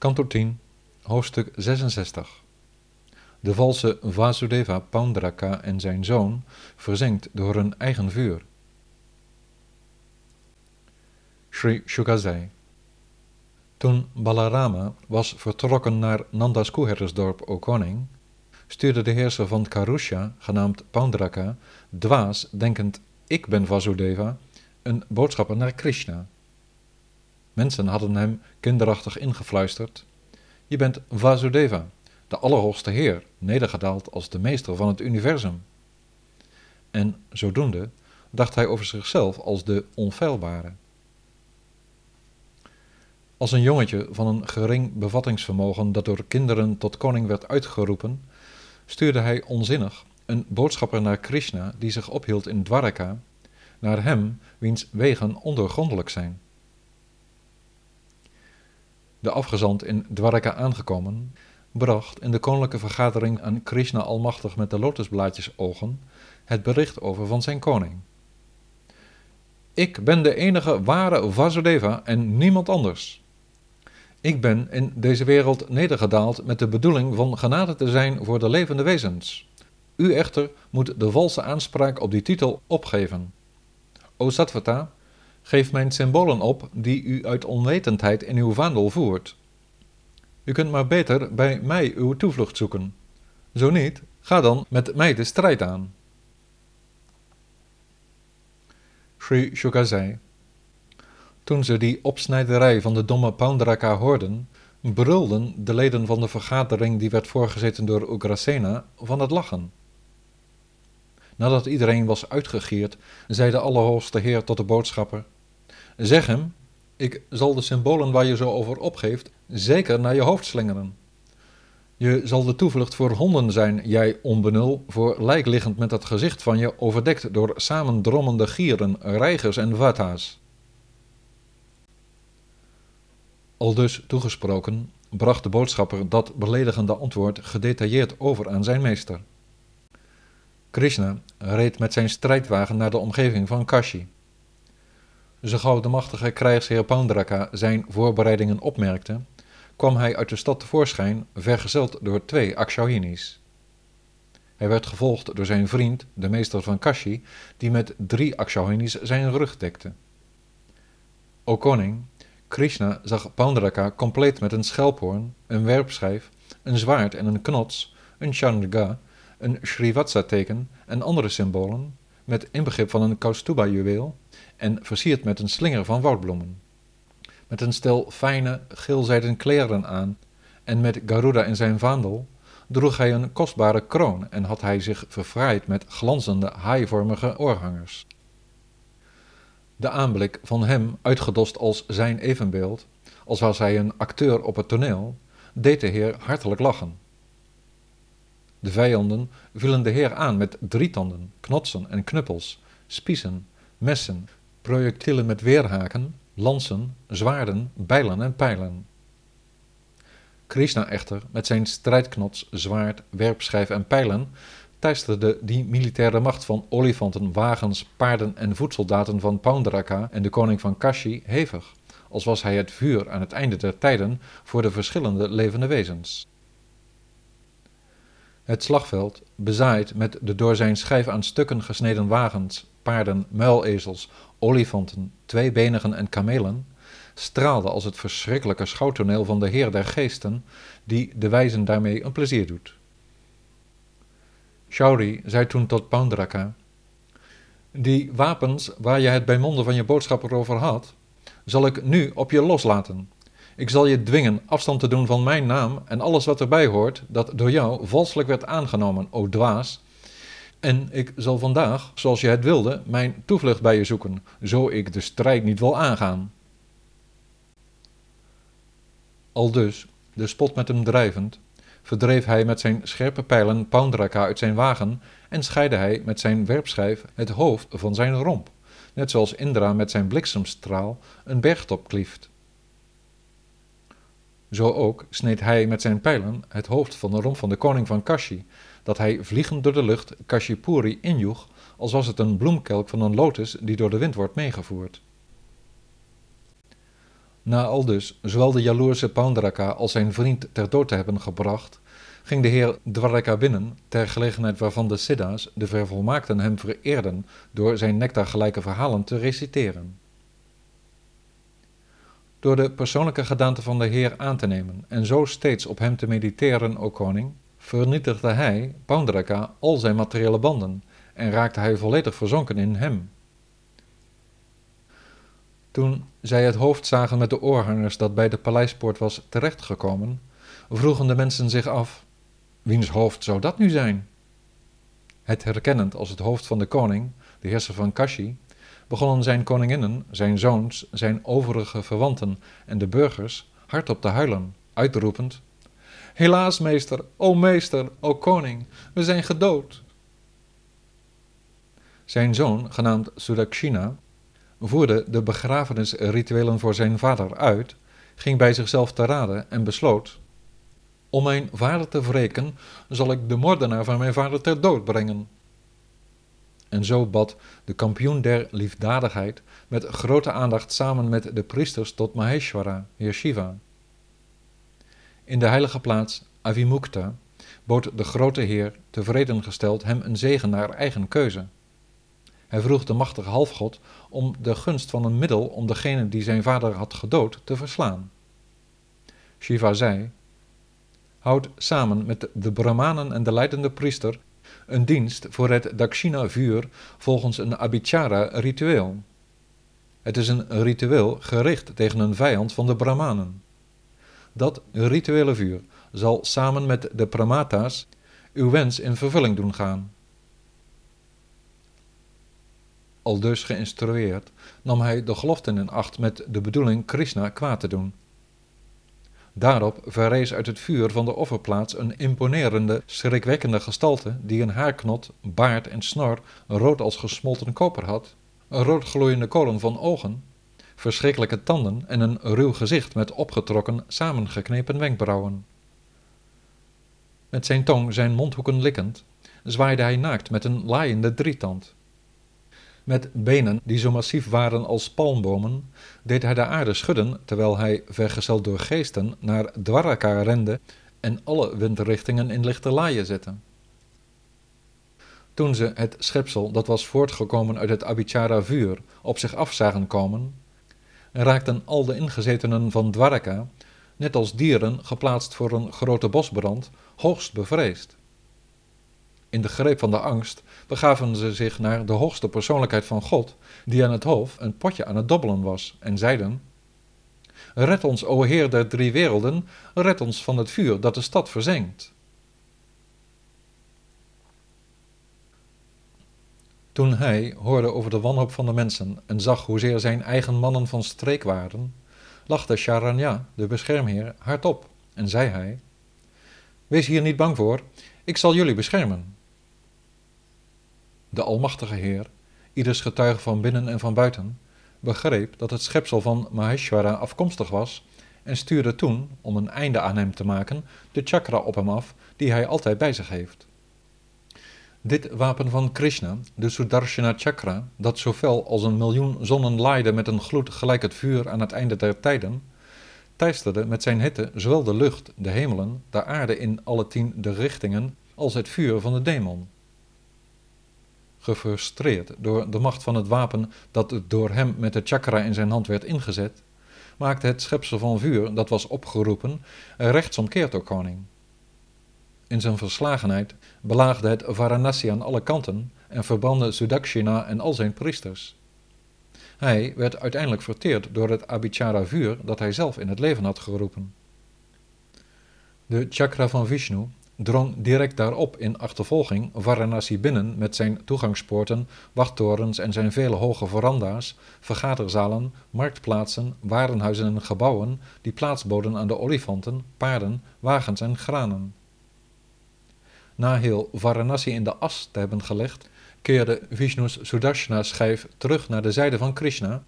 Kanto 10, hoofdstuk 66. De valse Vasudeva Paundraka en zijn zoon verzenkt door hun eigen vuur. Sri Shukazai. Toen Balarama was vertrokken naar Nanda's koeherdersdorp, o koning, stuurde de heerser van Karusha, genaamd Paundraka, dwaas, denkend, ik ben Vasudeva, een boodschapper naar Krishna. Mensen hadden hem kinderachtig ingefluisterd, je bent Vasudeva, de Allerhoogste Heer, nedergedaald als de meester van het universum. En zodoende dacht hij over zichzelf als de onfeilbare. Als een jongetje van een gering bevattingsvermogen dat door kinderen tot koning werd uitgeroepen, stuurde hij onzinnig een boodschapper naar Krishna die zich ophield in Dwaraka, naar hem wiens wegen ondoorgrondelijk zijn. De afgezant in Dwaraka aangekomen, bracht in de koninklijke vergadering aan Krishna Almachtig met de lotusblaadjes ogen het bericht over van zijn koning. Ik ben de enige ware Vasudeva en niemand anders. Ik ben in deze wereld nedergedaald met de bedoeling van genade te zijn voor de levende wezens. U echter moet de valse aanspraak op die titel opgeven. O Satvata, geef mijn symbolen op die u uit onwetendheid in uw vaandel voert. U kunt maar beter bij mij uw toevlucht zoeken. Zo niet, ga dan met mij de strijd aan. Sri Shukazai toen ze die opsnijderij van de domme Paundraka hoorden, brulden de leden van de vergadering die werd voorgezeten door Ugrasena van het lachen. Nadat iedereen was uitgegierd, zei de Allerhoogste Heer tot de boodschapper: Zeg hem, ik zal de symbolen waar je zo over opgeeft zeker naar je hoofd slingeren. Je zal de toevlucht voor honden zijn, jij onbenul, voor lijk liggend met het gezicht van je overdekt door samendrommende gieren, reigers en vata's. Aldus toegesproken, bracht de boodschapper dat beledigende antwoord gedetailleerd over aan zijn meester. Krishna reed met zijn strijdwagen naar de omgeving van Kashi. Zo de machtige krijgsheer Pandraka zijn voorbereidingen opmerkte, kwam hij uit de stad tevoorschijn, vergezeld door twee Akshahinis. Hij werd gevolgd door zijn vriend, de meester van Kashi, die met drie Akshahinis zijn rug dekte. O koning, Krishna zag Paundraka compleet met een schelphoorn, een werpschijf, een zwaard en een knots, een chandga, een Srivatsa-teken en andere symbolen, met inbegrip van een Kaustuba-juweel en versierd met een slinger van woudbloemen. Met een stel fijne, geelzijden kleren aan en met Garuda in zijn vaandel, droeg hij een kostbare kroon en had hij zich verfraaid met glanzende, haaivormige oorhangers. De aanblik van hem, uitgedost als zijn evenbeeld, als was hij een acteur op het toneel, deed de heer hartelijk lachen. De vijanden vielen de heer aan met drietanden, knotsen en knuppels, spiezen, messen, projectielen met weerhaken, lansen, zwaarden, bijlen en pijlen. Krishna echter, met zijn strijdknots, zwaard, werpschijf en pijlen, teisterde die militaire macht van olifanten, wagens, paarden en voedsoldaten van Paundraka en de koning van Kashi hevig, als was hij het vuur aan het einde der tijden voor de verschillende levende wezens. Het slagveld, bezaaid met de door zijn schijf aan stukken gesneden wagens, paarden, muilezels, olifanten, tweebenigen en kamelen, straalde als het verschrikkelijke schouwtoneel van de Heer der Geesten, die de wijzen daarmee een plezier doet. Shauri zei toen tot Paundraka: Die wapens waar je het bij monden van je boodschapper over had, zal ik nu op je loslaten. Ik zal je dwingen afstand te doen van mijn naam en alles wat erbij hoort, dat door jou valselijk werd aangenomen, o dwaas. En ik zal vandaag, zoals je het wilde, mijn toevlucht bij je zoeken, zo ik de strijd niet wil aangaan. Aldus, de spot met hem drijvend, verdreef hij met zijn scherpe pijlen Paundraka uit zijn wagen en scheidde hij met zijn werpschijf het hoofd van zijn romp, net zoals Indra met zijn bliksemstraal een bergtop klieft. Zo ook sneed hij met zijn pijlen het hoofd van de romp van de koning van Kashi, dat hij vliegend door de lucht Kashipuri injoeg, als was het een bloemkelk van een lotus die door de wind wordt meegevoerd. Na al dus zowel de jaloerse Paundraka als zijn vriend ter dood te hebben gebracht, ging de heer Dwaraka binnen, ter gelegenheid waarvan de Siddha's, de vervolmaakten, hem vereerden door zijn nectargelijke verhalen te reciteren. Door de persoonlijke gedaante van de Heer aan te nemen en zo steeds op hem te mediteren, o koning, vernietigde hij, Paundraka, al zijn materiële banden en raakte hij volledig verzonken in hem. Toen zij het hoofd zagen met de oorhangers dat bij de paleispoort was terechtgekomen, vroegen de mensen zich af: wiens hoofd zou dat nu zijn? Het herkennend als het hoofd van de koning, de heerser van Kashi, begonnen zijn koninginnen, zijn zoons, zijn overige verwanten en de burgers hardop te huilen, uitroepend: Helaas, meester, o meester, o koning, we zijn gedood. Zijn zoon, genaamd Sudakshina, voerde de begrafenisrituelen voor zijn vader uit, ging bij zichzelf te raden en besloot: Om mijn vader te wreken, zal ik de moordenaar van mijn vader ter dood brengen. En zo bad de kampioen der liefdadigheid met grote aandacht samen met de priesters tot Maheshwara, heer Shiva. In de heilige plaats Avimukta bood de grote heer, tevreden gesteld, hem een zegen naar eigen keuze. Hij vroeg de machtige halfgod om de gunst van een middel om degene die zijn vader had gedood te verslaan. Shiva zei: Houd samen met de Brahmanen en de leidende priester een dienst voor het Dakshina-vuur volgens een Abhichara-ritueel. Het is een ritueel gericht tegen een vijand van de Brahmanen. Dat rituele vuur zal samen met de Pramata's uw wens in vervulling doen gaan. Al dus geïnstrueerd, nam hij de geloften in acht met de bedoeling Krishna kwaad te doen. Daarop verrees uit het vuur van de offerplaats een imponerende, schrikwekkende gestalte die een haarknot, baard en snor rood als gesmolten koper had, een roodgloeiende kolen van ogen, verschrikkelijke tanden en een ruw gezicht met opgetrokken, samengeknepen wenkbrauwen. Met zijn tong zijn mondhoeken likkend, zwaaide hij naakt met een laaiende drietand. Met benen die zo massief waren als palmbomen, deed hij de aarde schudden terwijl hij, vergezeld door geesten, naar Dwaraka rende en alle windrichtingen in lichte laaien zette. Toen ze het schepsel dat was voortgekomen uit het Abhichara vuur op zich af zagen komen, raakten al de ingezetenen van Dwaraka, net als dieren geplaatst voor een grote bosbrand, hoogst bevreesd. In de greep van de angst begaven ze zich naar de hoogste persoonlijkheid van God, die aan het hoofd een potje aan het dobbelen was, en zeiden: Red ons, o Heer der drie werelden, red ons van het vuur dat de stad verzengt. Toen hij hoorde over de wanhoop van de mensen en zag hoezeer zijn eigen mannen van streek waren, lachte Charanya, de beschermheer, hardop en zei hij: Wees hier niet bang voor, ik zal jullie beschermen de Almachtige Heer, ieders getuige van binnen en van buiten, begreep dat het schepsel van Maheshwara afkomstig was en stuurde toen, om een einde aan hem te maken, de chakra op hem af die hij altijd bij zich heeft. Dit wapen van Krishna, de Sudarshana chakra, dat zo fel als een miljoen zonnen laaide met een gloed gelijk het vuur aan het einde der tijden, teisterde met zijn hitte zowel de lucht, de hemelen, de aarde in alle tien de richtingen, als het vuur van de demon gefrustreerd door de macht van het wapen dat door hem met de chakra in zijn hand werd ingezet, maakte het schepsel van vuur dat was opgeroepen rechtsomkeerd door koning. In zijn verslagenheid belaagde het Varanasi aan alle kanten en verbrandde Sudakshina en al zijn priesters. Hij werd uiteindelijk verteerd door het Abhichara vuur dat hij zelf in het leven had geroepen. De chakra van Vishnu drong direct daarop in achtervolging Varanasi binnen met zijn toegangspoorten, wachttorens en zijn vele hoge veranda's, vergaderzalen, marktplaatsen, warenhuizen en gebouwen die plaats boden aan de olifanten, paarden, wagens en granen. Na heel Varanasi in de as te hebben gelegd, keerde Vishnu's Sudarshana schijf terug naar de zijde van Krishna,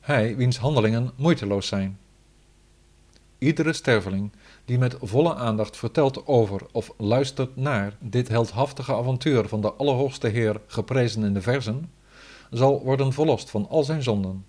hij wiens handelingen moeiteloos zijn. Iedere sterveling die met volle aandacht vertelt over of luistert naar dit heldhaftige avontuur van de Allerhoogste Heer geprezen in de verzen, zal worden verlost van al zijn zonden.